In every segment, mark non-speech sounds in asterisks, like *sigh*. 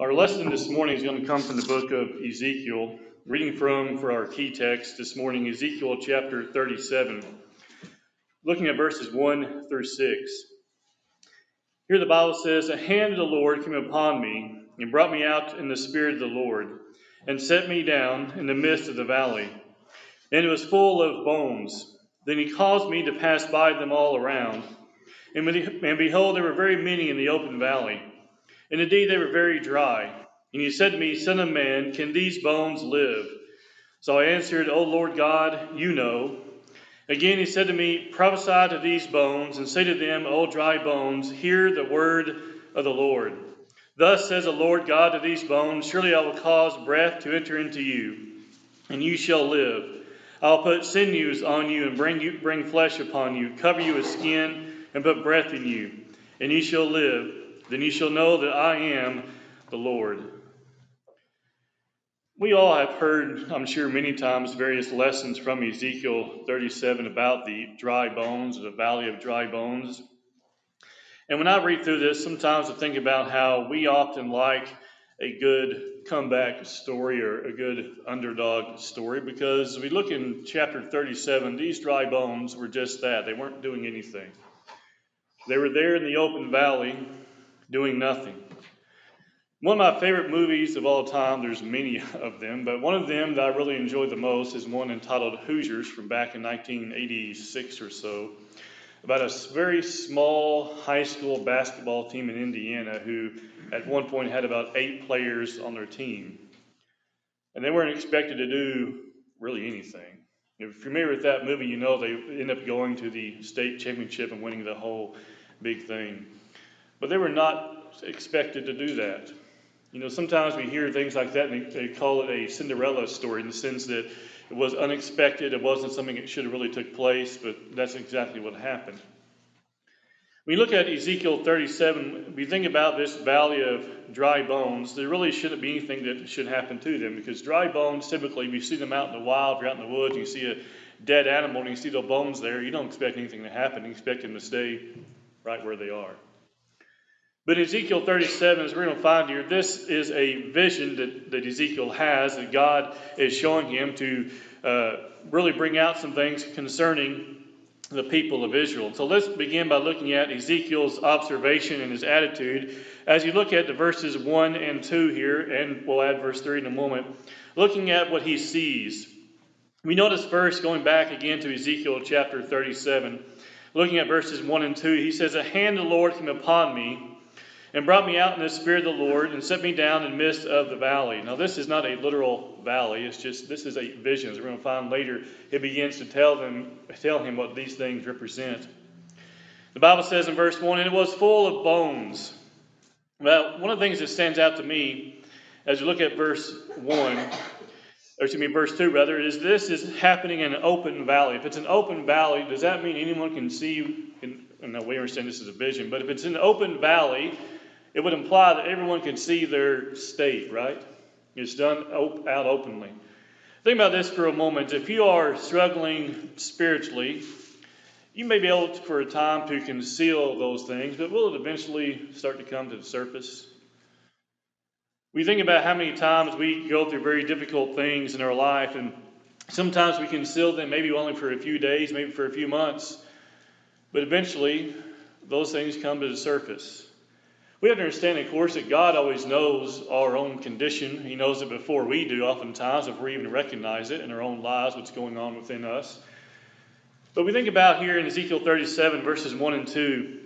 Our lesson this morning is going to come from the book of Ezekiel, reading from for our key text this morning, Ezekiel chapter 37, looking at verses 1 through 6. Here the Bible says, A hand of the Lord came upon me and brought me out in the spirit of the Lord, and set me down in the midst of the valley. And it was full of bones. Then he caused me to pass by them all around. And, behold, there were very many in the open valley. And indeed they were very dry. And he said to me, Son of man, can these bones live? So I answered, O Lord God, you know. Again he said to me, Prophesy to these bones, and say to them, O dry bones, hear the word of the Lord. Thus says the Lord God to these bones, Surely I will cause breath to enter into you, and you shall live. I will put sinews on you and bring you bring flesh upon you, cover you with skin, and put breath in you, and you shall live. Then you shall know that I am the Lord. We all have heard, I'm sure, many times various lessons from Ezekiel 37 about the dry bones, the valley of dry bones. And when I read through this, sometimes I think about how we often like a good comeback story or a good underdog story because we look in chapter 37, these dry bones were just that. They weren't doing anything. They were there in the open valley, doing nothing. One of my favorite movies of all time, there's many *laughs* of them, but one of them that I really enjoy the most is one entitled Hoosiers from back in 1986 or so, about a very small high school basketball team in Indiana who at one point had about eight players on their team. And they weren't expected to do really anything. If you're familiar with that movie, you know they end up going to the state championship and winning the whole big thing. But they were not expected to do that. You know, sometimes we hear things like that and they call it a Cinderella story in the sense that it was unexpected, it wasn't something that should have really took place, but that's exactly what happened. You look at Ezekiel 37, we think about this valley of dry bones, there really shouldn't be anything that should happen to them because dry bones, typically, you see them out in the wild, you're out in the woods, you see a dead animal and you see those bones there, you don't expect anything to happen. You expect them to stay right where they are. But Ezekiel 37, as we're going to find here, this is a vision that, that Ezekiel has that God is showing him to uh, really bring out some things concerning the people of Israel. So let's begin by looking at Ezekiel's observation and his attitude. As you look at the verses 1 and 2 here, and we'll add verse 3 in a moment, looking at what he sees. We notice first, going back again to Ezekiel chapter 37, looking at verses 1 and 2, he says, A hand of the Lord came upon me and brought me out in the spirit of the Lord and set me down in the midst of the valley. Now, this is not a literal valley, it's just this is a vision. As we're going to find later, it begins to tell them tell him what these things represent. The Bible says in verse 1, and it was full of bones. Well, one of the things that stands out to me as you look at verse 1, or excuse me, verse 2 rather, is this is happening in an open valley. If it's an open valley, does that mean anyone can see? And we understand this is a vision, but if it's an open valley, it would imply that everyone can see their state, right? It's done out openly. Think about this for a moment. If you are struggling spiritually, you may be able to, for a time to conceal those things, but will it eventually start to come to the surface? We think about how many times we go through very difficult things in our life, and sometimes we conceal them maybe only for a few days, maybe for a few months, but eventually those things come to the surface. We have to understand, of course, that God always knows our own condition. He knows it before we do, oftentimes, if we even recognize it in our own lives, what's going on within us. But we think about here in Ezekiel 37, verses 1 and 2.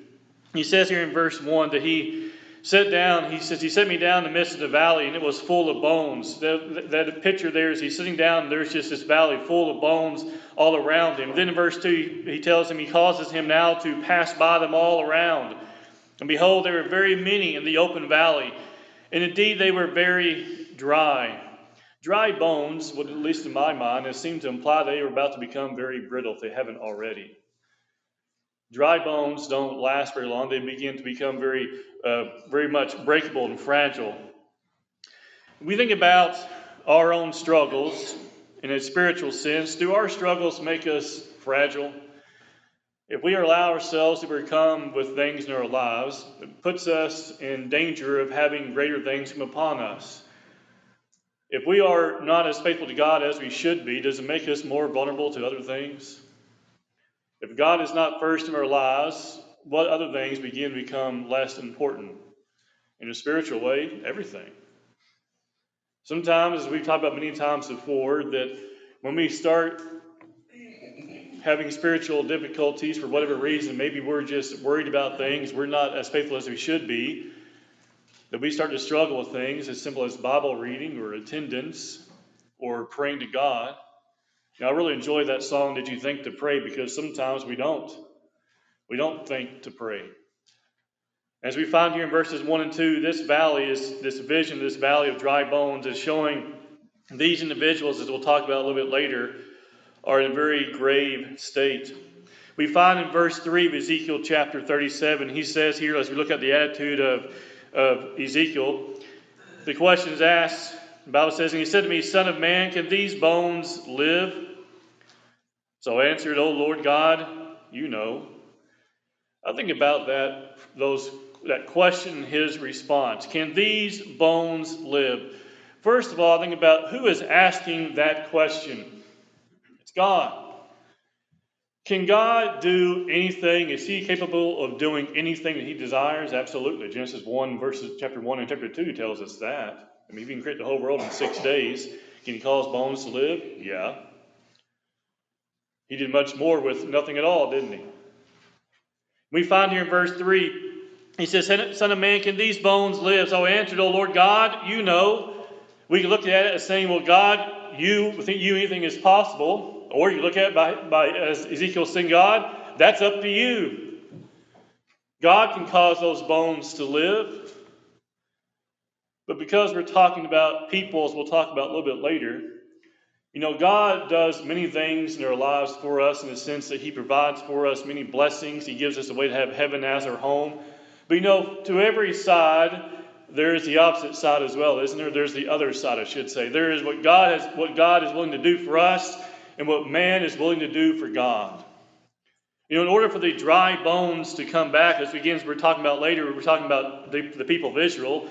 He says here in verse 1 that he sat down, he says, He set me down in the midst of the valley, and it was full of bones. That, that picture there is he's sitting down, and there's just this valley full of bones all around him. Then in verse 2, he tells him, He causes him now to pass by them all around. And behold, there were very many in the open valley, and indeed they were very dry. Dry bones, would, at least in my mind, it seemed to imply they were about to become very brittle if they haven't already. Dry bones don't last very long. They begin to become very, uh, very much breakable and fragile. We think about our own struggles in a spiritual sense. Do our struggles make us fragile? If we allow ourselves to become with things in our lives, it puts us in danger of having greater things come upon us. If we are not as faithful to God as we should be, does it make us more vulnerable to other things? If God is not first in our lives, what other things begin to become less important? In a spiritual way, everything. Sometimes, as we've talked about many times before, that when we start having spiritual difficulties for whatever reason, maybe we're just worried about things, we're not as faithful as we should be, that we start to struggle with things as simple as Bible reading or attendance or praying to God. Now, I really enjoy that song, Did You Think to Pray? because sometimes we don't. We don't think to pray. As we find here in verses 1 and 2, this valley is this vision, this valley of dry bones is showing these individuals, as we'll talk about a little bit later, are in a very grave state. We find in verse 3 of Ezekiel chapter 37, he says here, as we look at the attitude of, of Ezekiel, the question is asked, the Bible says, And he said to me, Son of man, can these bones live? So I answered, O Lord God, you know. I think about that, those, that question his response. Can these bones live? First of all, I think about who is asking that question. God. Can God do anything? Is he capable of doing anything that he desires? Absolutely. Genesis 1, verses chapter 1 and chapter 2 tells us that. I mean, he can create the whole world in six days. Can he cause bones to live? Yeah. He did much more with nothing at all, didn't he? We find here in verse 3, he says, Son of man, can these bones live? So I answered, O Lord God, you know. We can look at it as saying, Well, God, you think you anything is possible. Or you look at it by, by as Ezekiel saying, God, that's up to you. God can cause those bones to live. But because we're talking about people, as we'll talk about a little bit later, you know, God does many things in our lives for us in the sense that He provides for us many blessings. He gives us a way to have heaven as our home. But you know, to every side, there is the opposite side as well, isn't there? There's the other side, I should say. There is what God has, what God is willing to do for us, and what man is willing to do for God. You know, in order for the dry bones to come back, as begins we're talking about later, we're talking about the, the people of Israel.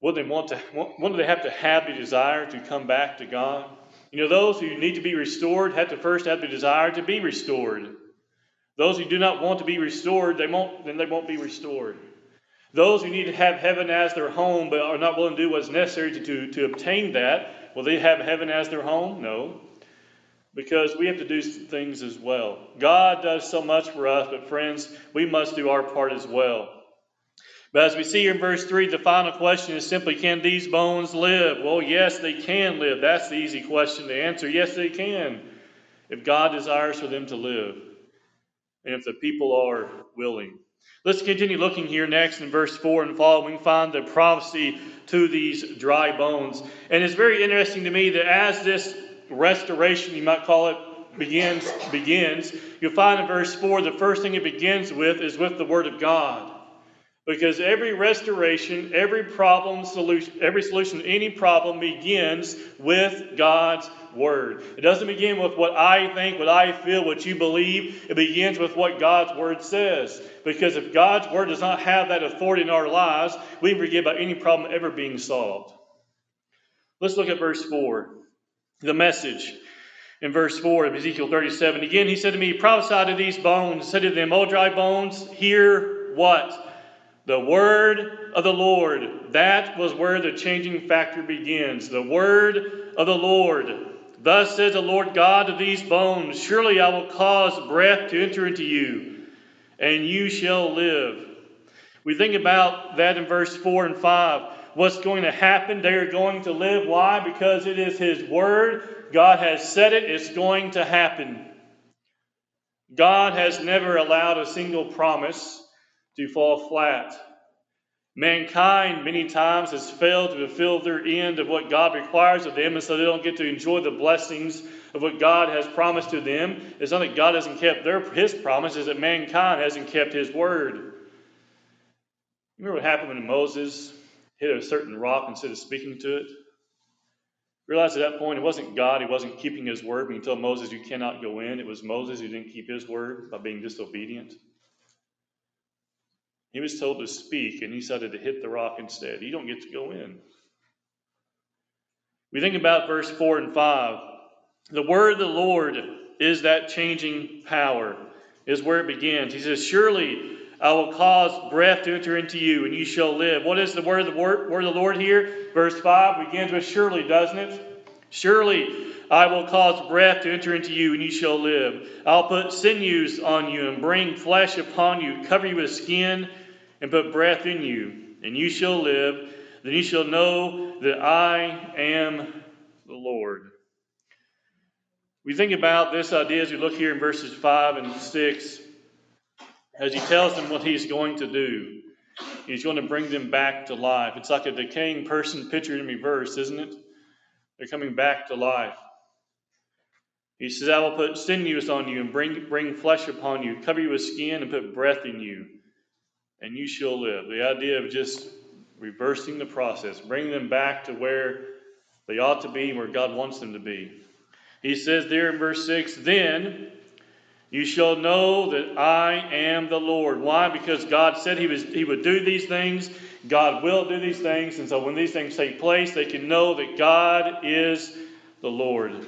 What they want to, what do they have to have the desire to come back to God? You know, those who need to be restored have to first have the desire to be restored. Those who do not want to be restored, they won't, then they won't be restored. Those who need to have heaven as their home but are not willing to do what's necessary to, to, to obtain that, will they have heaven as their home? No because we have to do things as well. God does so much for us, but friends, we must do our part as well. But as we see here in verse 3, the final question is simply can these bones live? Well, yes, they can live. That's the easy question to answer. Yes, they can, if God desires for them to live, and if the people are willing. Let's continue looking here next in verse 4 and following. Find the prophecy to these dry bones. And it's very interesting to me that as this restoration, you might call it, begins, begins, you'll find in verse 4 the first thing it begins with is with the Word of God. Because every restoration, every problem solution, every solution to any problem begins with God's Word. It doesn't begin with what I think, what I feel, what you believe. It begins with what God's Word says. Because if God's Word does not have that authority in our lives, we forget about any problem ever being solved. Let's look at verse 4 the message in verse 4 of Ezekiel 37. Again, he said to me, Prophesy to these bones, said to them, O dry bones, hear what? The word of the Lord. That was where the changing factor begins. The word of the Lord. Thus says the Lord God to these bones Surely I will cause breath to enter into you, and you shall live. We think about that in verse 4 and 5 what's going to happen. They are going to live. Why? Because it is His Word. God has said it, it's going to happen. God has never allowed a single promise to fall flat. Mankind, many times, has failed to fulfill their end of what God requires of them, and so they don't get to enjoy the blessings of what God has promised to them. It's not that God hasn't kept their, His promise, it's that mankind hasn't kept His word. Remember what happened when Moses hit a certain rock instead of speaking to it? Realize at that point it wasn't God, he wasn't keeping his word when he told Moses, You cannot go in. It was Moses who didn't keep his word by being disobedient. He was told to speak, and he decided to hit the rock instead. You don't get to go in. We think about verse 4 and 5. The word of the Lord is that changing power, is where it begins. He says, Surely I will cause breath to enter into you, and you shall live. What is the word of the word, word of the Lord here? Verse 5 begins with surely, doesn't it? Surely I will cause breath to enter into you, and you shall live. I'll put sinews on you and bring flesh upon you, cover you with skin, and put breath in you, and you shall live. Then you shall know that I am the Lord. We think about this idea as we look here in verses 5 and 6, as he tells them what he's going to do. He's going to bring them back to life. It's like a decaying person pictured in reverse, isn't it? They're coming back to life. He says, I will put sinews on you and bring, bring flesh upon you, cover you with skin, and put breath in you, and you shall live. The idea of just reversing the process, bringing them back to where they ought to be, where God wants them to be. He says there in verse 6 Then you shall know that I am the Lord. Why? Because God said he, was, he would do these things. God will do these things. And so when these things take place, they can know that God is the Lord.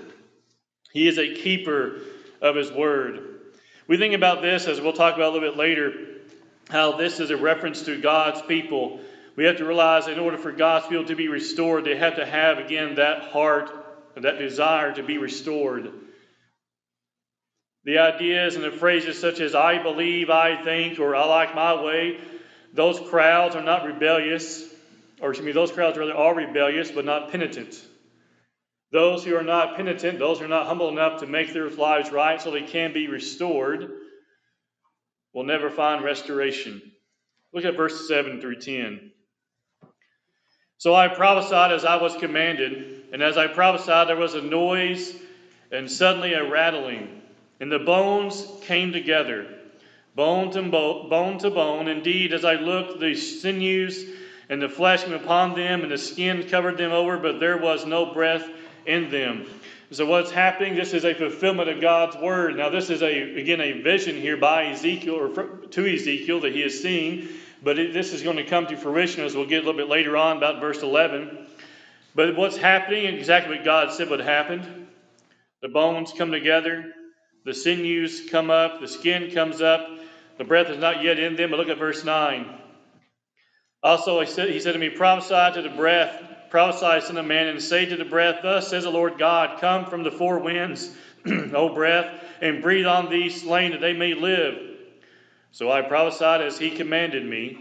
He is a keeper of his word. We think about this, as we'll talk about a little bit later, how this is a reference to God's people. We have to realize in order for God's people to be restored, they have to have, again, that heart, and that desire to be restored. The ideas and the phrases such as I believe, I think, or I like my way, those crowds are not rebellious, or excuse me, those crowds really are rebellious, but not penitent. Those who are not penitent, those who are not humble enough to make their lives right so they can be restored, will never find restoration. Look at verses 7 through 10. So I prophesied as I was commanded, and as I prophesied, there was a noise and suddenly a rattling. And the bones came together, bone to bone, bone to bone. Indeed, as I looked, the sinews and the flesh came upon them, and the skin covered them over, but there was no breath in them. So what's happening? This is a fulfillment of God's word. Now, this is a again a vision here by Ezekiel or to Ezekiel that he is seeing, but it, this is going to come to fruition as we'll get a little bit later on about verse 11. But what's happening? Exactly what God said would happen. The bones come together, the sinews come up, the skin comes up, the breath is not yet in them. But look at verse 9. Also, he said, he said to me, Prophesy to the breath, prophesy, son of man, and say to the breath, Thus says the Lord God, Come from the four winds, *clears throat* O breath, and breathe on these slain that they may live. So I prophesied as he commanded me,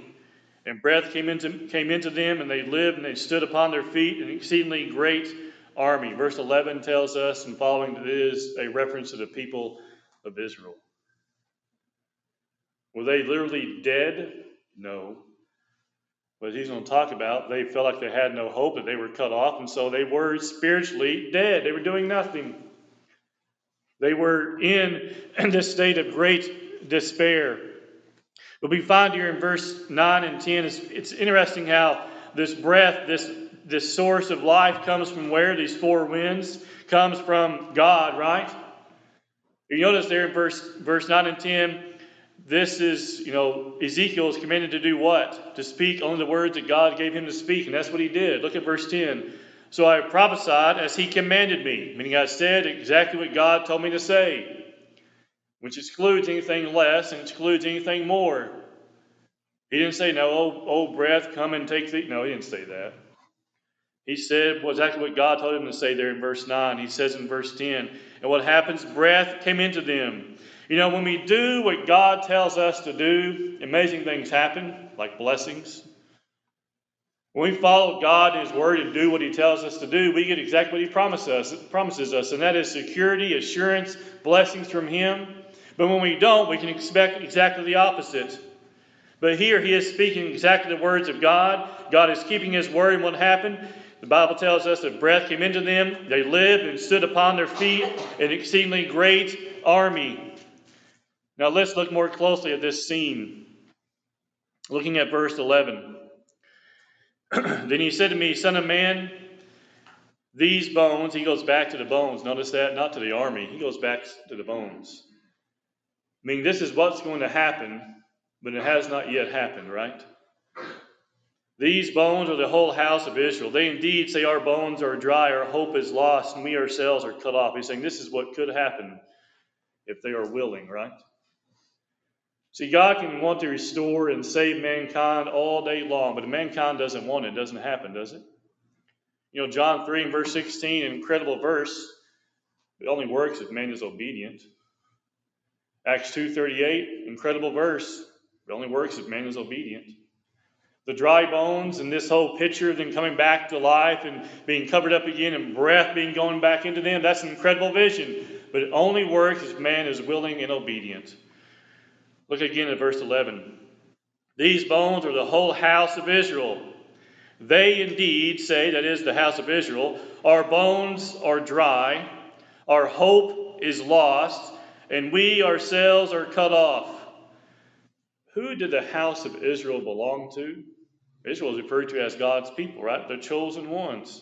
and breath came into, came into them, and they lived, and they stood upon their feet, an exceedingly great army. Verse 11 tells us, and following that is a reference to the people of Israel. Were they literally dead? No. But he's going to talk about they felt like they had no hope, that they were cut off, and so they were spiritually dead. They were doing nothing. They were in *clears throat* this state of great despair. But we find here in verse 9 and 10, it's, it's interesting how this breath, this this source of life comes from where? These four winds comes from God, right? You notice there in verse verse 9 and 10, this is, you know, Ezekiel is commanded to do what? To speak only the words that God gave him to speak, and that's what he did. Look at verse 10. So I prophesied as he commanded me, meaning I said exactly what God told me to say, which excludes anything less and excludes anything more. He didn't say, No, old, oh breath, come and take the. No, he didn't say that. He said well, exactly what God told him to say there in verse 9. He says in verse 10, and what happens? Breath came into them. You know, when we do what God tells us to do, amazing things happen, like blessings. When we follow God and His Word and do what He tells us to do, we get exactly what He promises us, promises us, and that is security, assurance, blessings from Him. But when we don't, we can expect exactly the opposite. But here He is speaking exactly the words of God. God is keeping His Word, and what happened? The Bible tells us that breath came into them, they lived and stood upon their feet, an exceedingly great army. Now let's look more closely at this scene. Looking at verse 11. *clears throat* then he said to me, Son of man, these bones, he goes back to the bones. Notice that? Not to the army. He goes back to the bones. I mean, this is what's going to happen, but it has not yet happened, right? These bones are the whole house of Israel. They indeed say our bones are dry, our hope is lost, and we ourselves are cut off. He's saying this is what could happen if they are willing, right? See, God can want to restore and save mankind all day long, but if mankind doesn't want it, it doesn't happen, does it? You know, John 3 and verse 16, an incredible verse. It only works if man is obedient. Acts 2.38, incredible verse. It only works if man is obedient. The dry bones and this whole picture of them coming back to life and being covered up again and breath being going back into them, that's an incredible vision. But it only works if man is willing and obedient. Look again at verse 11. These bones are the whole house of Israel. They indeed say, that is the house of Israel, our bones are dry, our hope is lost, and we ourselves are cut off. Who did the house of Israel belong to? Israel is referred to as God's people, right? The chosen ones.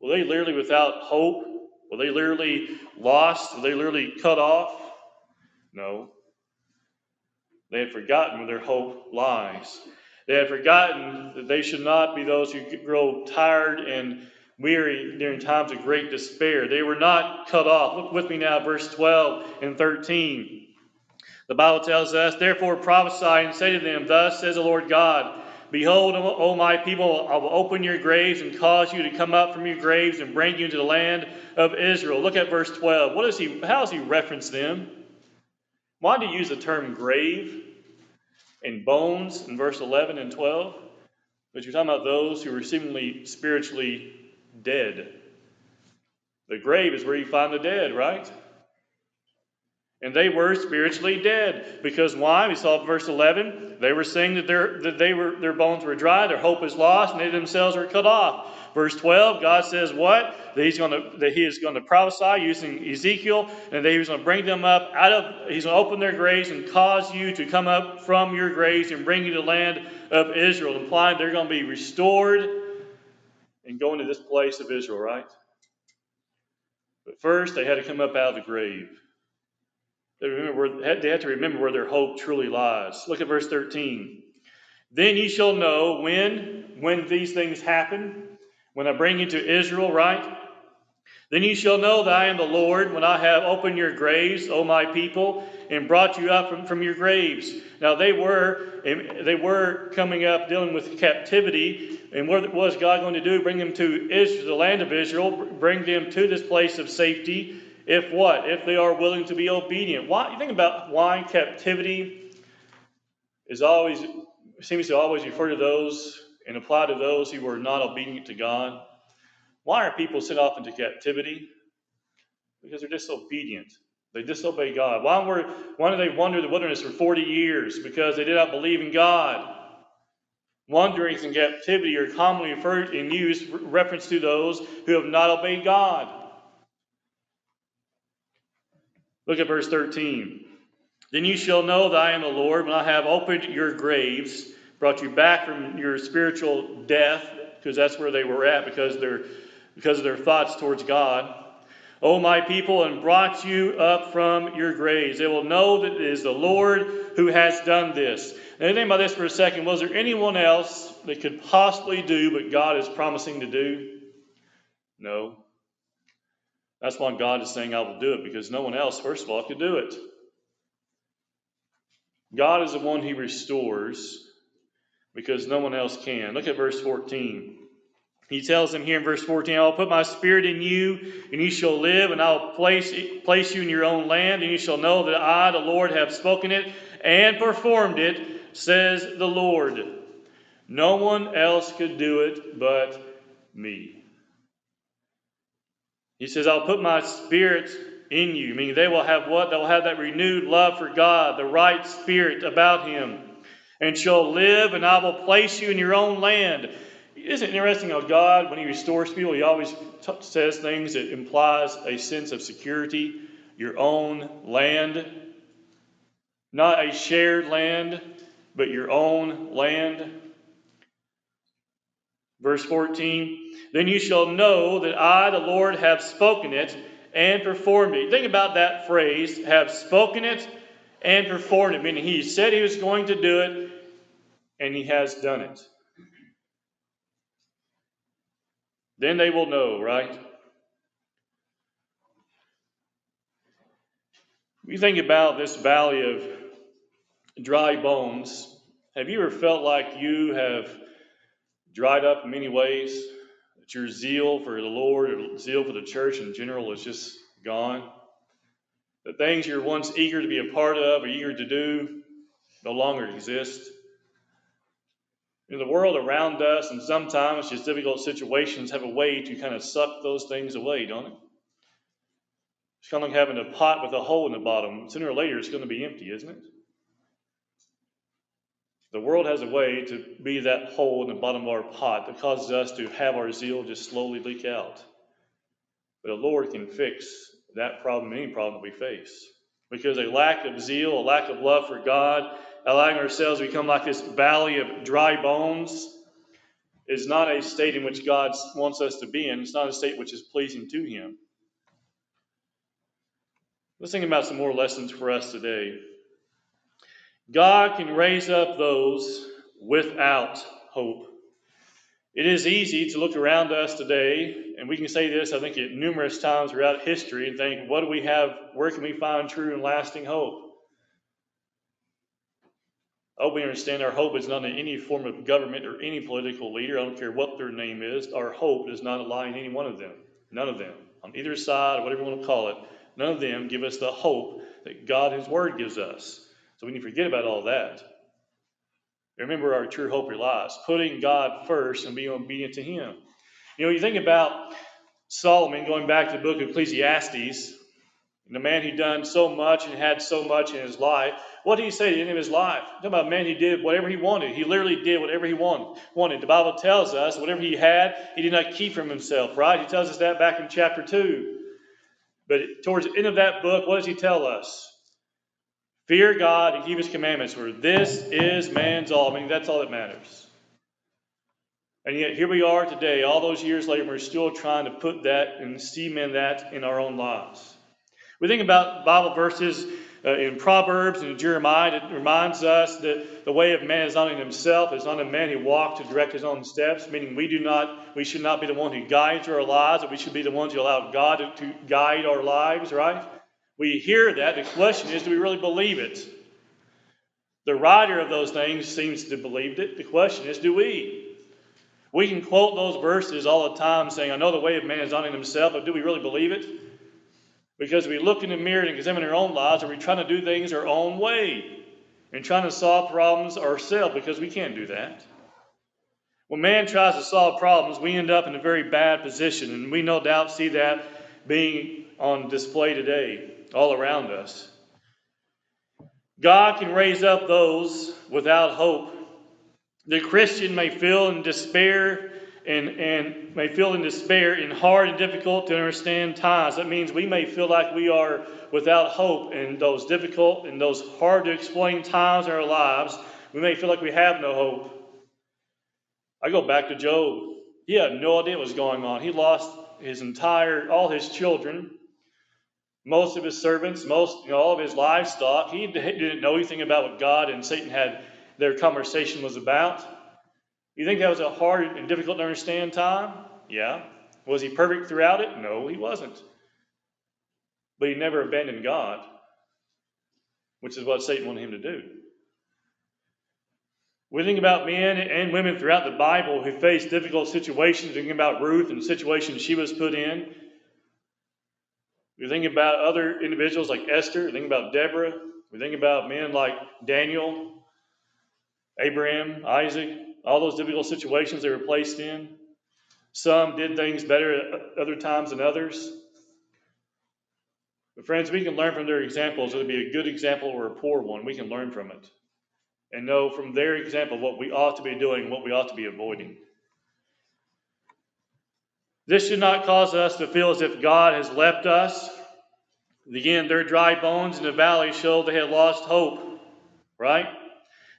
Were they literally without hope? Were they literally lost? Were they literally cut off? No. They had forgotten where their hope lies. They had forgotten that they should not be those who grow tired and weary during times of great despair. They were not cut off. Look with me now, verse 12 and 13. The Bible tells us, Therefore prophesy and say to them, Thus says the Lord God, Behold, O my people, I will open your graves and cause you to come up from your graves and bring you into the land of Israel. Look at verse 12. What is he, how does he reference them? Why do you use the term grave and bones in verse 11 and 12? But you're talking about those who are seemingly spiritually dead. The grave is where you find the dead, right? And they were spiritually dead. Because why? We saw verse 11. They were saying that, their, that they were, their bones were dry, their hope is lost, and they themselves were cut off. Verse 12, God says what? That he's to that he is going to prophesy using Ezekiel, and that he's going to bring them up out of he's going to open their graves and cause you to come up from your graves and bring you to the land of Israel, implying they're going to be restored and go into this place of Israel, right? But first they had to come up out of the grave. They, remember where, they have to remember where their hope truly lies. Look at verse 13. Then ye shall know when when these things happen when I bring you to Israel, right? Then you shall know that I am the Lord when I have opened your graves, O my people, and brought you up from, from your graves. Now they were they were coming up dealing with captivity, and what was God going to do? Bring them to Israel, the land of Israel, bring them to this place of safety. If what? If they are willing to be obedient. Why? You think about why captivity is always seems to always refer to those and apply to those who were not obedient to God. Why are people sent off into captivity? Because they're disobedient. They disobey God. Why, were, why did they wander the wilderness for 40 years? Because they did not believe in God. Wanderings in captivity are commonly referred and used reference to those who have not obeyed God. Look at verse 13. Then you shall know that I am the Lord when I have opened your graves brought you back from your spiritual death, because that's where they were at because, they're, because of their thoughts towards God. O my people, and brought you up from your graves. They will know that it is the Lord who has done this. Now, think about this for a second. Was there anyone else that could possibly do what God is promising to do? No. That's why God is saying, I will do it, because no one else, first of all, could do it. God is the one who restores because no one else can. Look at verse 14. He tells them here in verse 14, I will put my spirit in you, and you shall live, and I will place, place you in your own land, and you shall know that I, the Lord, have spoken it and performed it, says the Lord. No one else could do it but me. He says, I'll put my spirit in you, meaning they will have what? They will have that renewed love for God, the right spirit about Him and shall live, and I will place you in your own land. Isn't it interesting how God, when He restores people, He always t- says things that implies a sense of security, your own land, not a shared land, but your own land. Verse 14, then you shall know that I, the Lord, have spoken it and performed it. Think about that phrase, have spoken it and performed it, meaning he said he was going to do it and he has done it. Then they will know, right? We think about this valley of dry bones. Have you ever felt like you have dried up in many ways? That your zeal for the Lord your zeal for the church in general is just gone? The things you're once eager to be a part of or eager to do no longer exist? In the world around us, and sometimes just difficult situations have a way to kind of suck those things away, don't it? It's kind of like having a pot with a hole in the bottom. Sooner or later, it's going to be empty, isn't it? The world has a way to be that hole in the bottom of our pot that causes us to have our zeal just slowly leak out. But the Lord can fix that problem, any problem we face. Because a lack of zeal, a lack of love for God, allowing ourselves to become like this valley of dry bones, is not a state in which God wants us to be in. It's not a state which is pleasing to Him. Let's think about some more lessons for us today. God can raise up those without hope. It is easy to look around us today, and we can say this, I think, at numerous times throughout history, and think, what do we have? Where can we find true and lasting hope? I hope we understand our hope is not in any form of government or any political leader. I don't care what their name is. Our hope does not lie in any one of them. None of them. On either side, or whatever you want to call it, None of them give us the hope that God, His Word, gives us. So when you forget about all that. Remember, our true hope relies putting God first and being obedient to Him. You know, you think about Solomon going back to the book of Ecclesiastes, the man who done so much and had so much in his life. What did he say at the end of his life? Talking about a man who did whatever he wanted. He literally did whatever he wanted. The Bible tells us whatever he had, he did not keep from himself. Right? He tells us that back in chapter two. But towards the end of that book, what does he tell us? Fear God and keep his commandments, for this is man's all. I mean, that's all that matters. And yet, here we are today, all those years later, we're still trying to put that and cement that in our own lives. We think about Bible verses uh, in Proverbs and Jeremiah, it reminds us that the way of man is not in himself, it's not a man who walks to direct his own steps, meaning we do not, we should not be the one who guides our lives, but we should be the ones who allow God to, to guide our lives, right? We hear that. The question is, do we really believe it? The writer of those things seems to believe it. The question is, do we? We can quote those verses all the time saying, I know the way of man is not in himself, but do we really believe it? Because we look in the mirror and examine our own lives, are we trying to do things our own way and trying to solve problems ourselves? Because we can't do that. When man tries to solve problems, we end up in a very bad position, and we no doubt see that being on display today all around us. God can raise up those without hope. The Christian may feel in despair and, and may feel in despair in hard and difficult to understand times. That means we may feel like we are without hope in those difficult and those hard to explain times in our lives. We may feel like we have no hope. I go back to Job. He had no idea what was going on. He lost his entire, all his children, most of his servants, most, you know, all of his livestock. He didn't know anything about what God and Satan had, their conversation was about. You think that was a hard and difficult to understand time? Yeah. Was he perfect throughout it? No, he wasn't. But he never abandoned God, which is what Satan wanted him to do. We think about men and women throughout the Bible who faced difficult situations, thinking about Ruth and the situation she was put in. We think about other individuals like Esther, we think about Deborah, we think about men like Daniel, Abraham, Isaac, all those difficult situations they were placed in. Some did things better at other times than others. But, friends, we can learn from their examples, whether it be a good example or a poor one. We can learn from it and know from their example what we ought to be doing, what we ought to be avoiding. This should not cause us to feel as if God has left us. Again, their dry bones in the valley showed they had lost hope, right?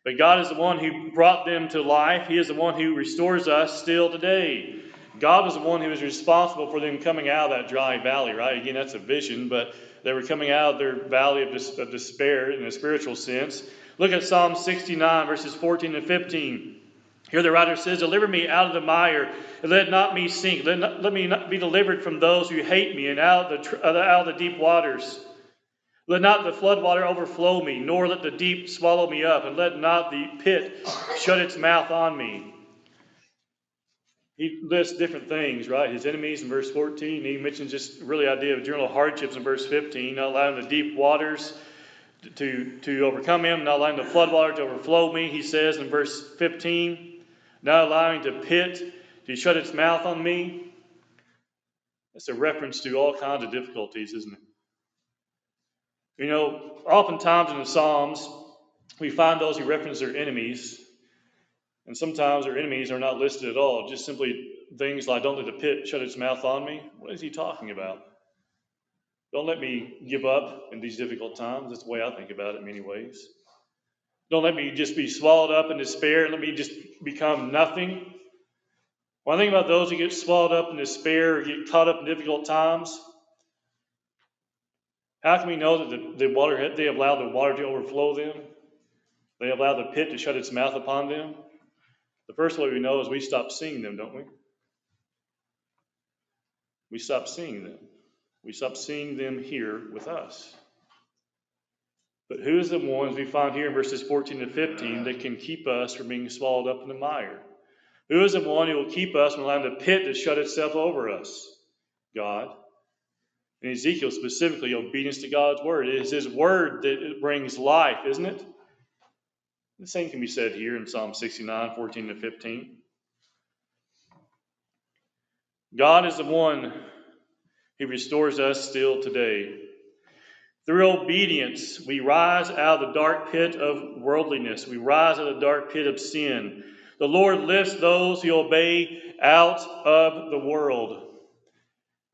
But God is the one who brought them to life. He is the one who restores us still today. God was the one who was responsible for them coming out of that dry valley, right? Again, that's a vision, but they were coming out of their valley of, despair in a spiritual sense. Look at Psalm 69, verses 14 and 15. Here the writer says, Deliver me out of the mire, and let not me sink. Let, not, let me not be delivered from those who hate me, and out of, uh, the, out of the deep waters. Let not the floodwater overflow me, nor let the deep swallow me up, and let not the pit shut its mouth on me. He lists different things, right? His enemies in verse 14. He mentions just really idea of general hardships in verse 15, not allowing the deep waters to, to overcome him, not allowing the floodwater to overflow me, he says in verse 15, not allowing the pit to shut its mouth on me. That's a reference to all kinds of difficulties, isn't it? You know, oftentimes in the Psalms, we find those who reference their enemies, and sometimes their enemies are not listed at all, just simply things like, Don't let the pit shut its mouth on me. What is he talking about? Don't let me give up in these difficult times. That's the way I think about it in many ways. Don't let me just be swallowed up in despair let me just become nothing. One thing about those who get swallowed up in despair or get caught up in difficult times, how can we know that the, the water, they allowed the water to overflow them? They allow the pit to shut its mouth upon them? The first way we know is we stop seeing them, don't we? We stop seeing them. We stop seeing them here with us. But who is the ones we find here in verses 14 to 15 that can keep us from being swallowed up in the mire? Who is the one who will keep us from allowing the pit to shut itself over us? God. In Ezekiel, specifically, obedience to God's word. It is His word that brings life, isn't it? The same can be said here in Psalm 69, 14 to 15. God is the one who restores us still today. Through obedience, we rise out of the dark pit of worldliness. We rise out of the dark pit of sin. The Lord lifts those who obey out of the world.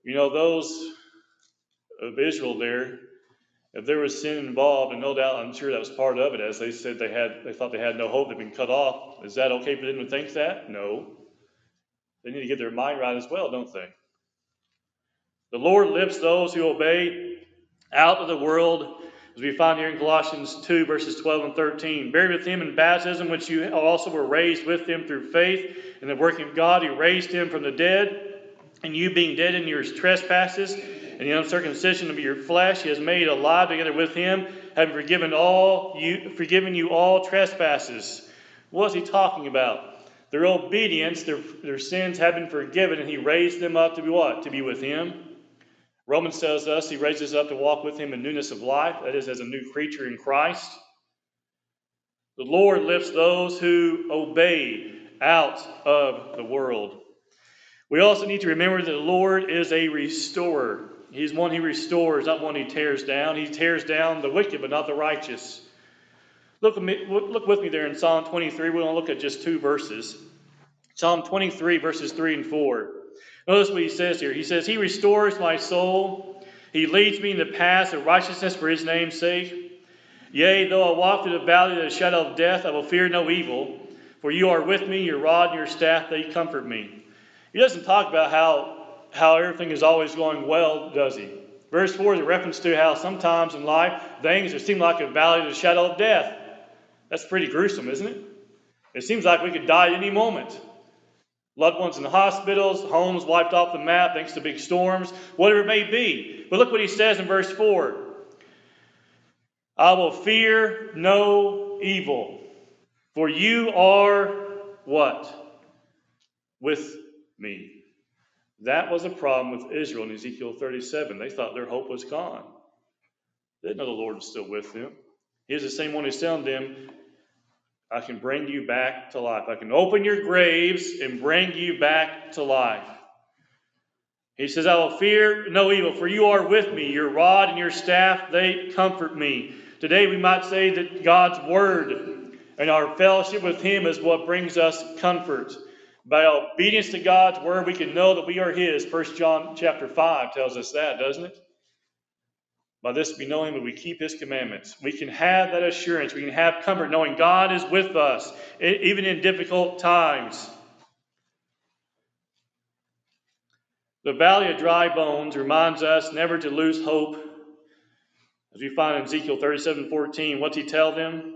You know, those of Israel there, if there was sin involved, and no doubt I'm sure that was part of it, as they said they had they thought they had no hope, they'd been cut off. Is that okay for them to think that? No. They need to get their mind right as well, don't they? The Lord lifts those who obey out of the world, as we find here in Colossians 2, verses 12 and 13. Buried with him in baptism, which you also were raised with him through faith in the working of God, who raised him from the dead, and you being dead in your trespasses and the uncircumcision of your flesh, he has made alive together with him, having forgiven all you forgiven you all trespasses. What is he talking about? Their obedience, their, their sins have been forgiven, and he raised them up to be what? To be with him. Romans tells us he raises up to walk with him in newness of life, that is, as a new creature in Christ. The Lord lifts those who obey out of the world. We also need to remember that the Lord is a restorer. He's one who restores, not one who tears down. He tears down the wicked, but not the righteous. Look, me, look with me there in Psalm 23. We're going to look at just two verses. Psalm 23, verses 3 and 4. Notice what he says here. He says, He restores my soul. He leads me in the paths of righteousness for his name's sake. Yea, though I walk through the valley of the shadow of death, I will fear no evil. For you are with me, your rod and your staff, they comfort me. He doesn't talk about how how everything is always going well, does he? Verse 4 is a reference to how sometimes in life things seem like a valley of the shadow of death. That's pretty gruesome, isn't it? It seems like we could die at any moment. Loved ones in the hospitals, homes wiped off the map thanks to big storms, whatever it may be. But look what he says in verse 4 I will fear no evil, for you are what? With me. That was a problem with Israel in Ezekiel 37. They thought their hope was gone. They didn't know the Lord was still with them. He's the same one who's telling them, I can bring you back to life. I can open your graves and bring you back to life. He says, I will fear no evil, for you are with me. Your rod and your staff, they comfort me. Today we might say that God's word and our fellowship with Him is what brings us comfort. By obedience to God's word, we can know that we are His. First John chapter 5 tells us that, doesn't it? By this we know him, but we keep his commandments. We can have that assurance. We can have comfort knowing God is with us, even in difficult times. The valley of dry bones reminds us never to lose hope. As we find in Ezekiel 37 14, what's he tell them?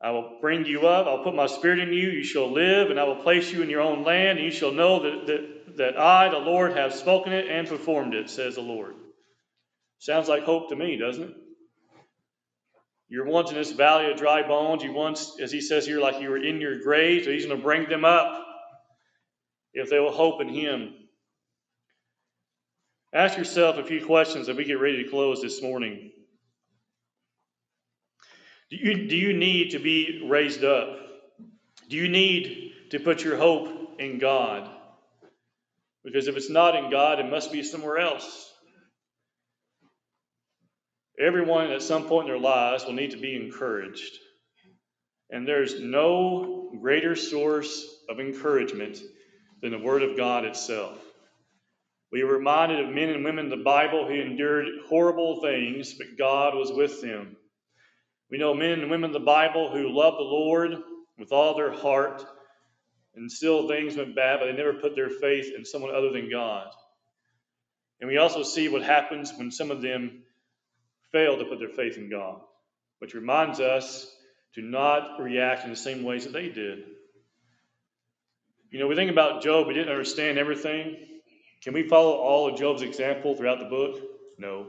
I will bring you up, I'll put my spirit in you, you shall live, and I will place you in your own land, and you shall know that, that, that I, the Lord, have spoken it and performed it, says the Lord. Sounds like hope to me, doesn't it? You're once in this valley of dry bones. You once, as he says here, like you were in your grave, so he's going to bring them up if they will hope in him. Ask yourself a few questions as we get ready to close this morning. Do you, do you need to be raised up? Do you need to put your hope in God? Because if it's not in God, it must be somewhere else. Everyone at some point in their lives will need to be encouraged. And there's no greater source of encouragement than the Word of God itself. We are reminded of men and women in the Bible who endured horrible things, but God was with them. We know men and women in the Bible who loved the Lord with all their heart, and still things went bad, but they never put their faith in someone other than God. And we also see what happens when some of them fail to put their faith in God, which reminds us to not react in the same ways that they did. You know, we think about Job, we didn't understand everything. Can we follow all of Job's example throughout the book? No.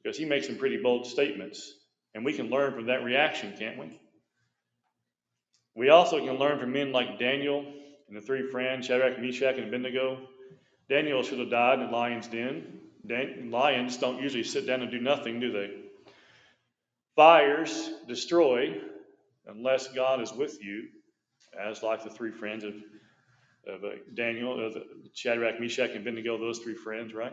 Because he makes some pretty bold statements. And we can learn from that reaction, can't we? We also can learn from men like Daniel and the three friends, Shadrach, Meshach, and Abednego. Daniel should have died in the lion's den. Lions don't usually sit down and do nothing, do they? Fires destroy unless God is with you, as like the three friends of, of uh, Daniel, of Shadrach, Meshach, and Abednego, those three friends, right?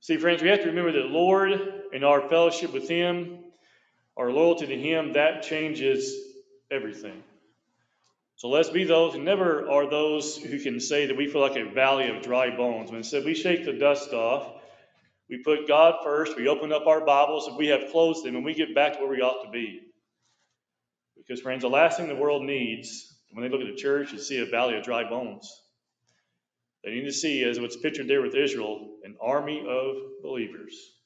See, friends, we have to remember that Lord and our fellowship with Him, our loyalty to Him, that changes everything. So let's be those who never are those who can say that we feel like a valley of dry bones. When instead we shake the dust off, we put God first, we open up our Bibles, and we have closed them, and we get back to where we ought to be. Because, friends, the last thing the world needs when they look at the church is see a valley of dry bones. They need to see, as what's pictured there with Israel, an army of believers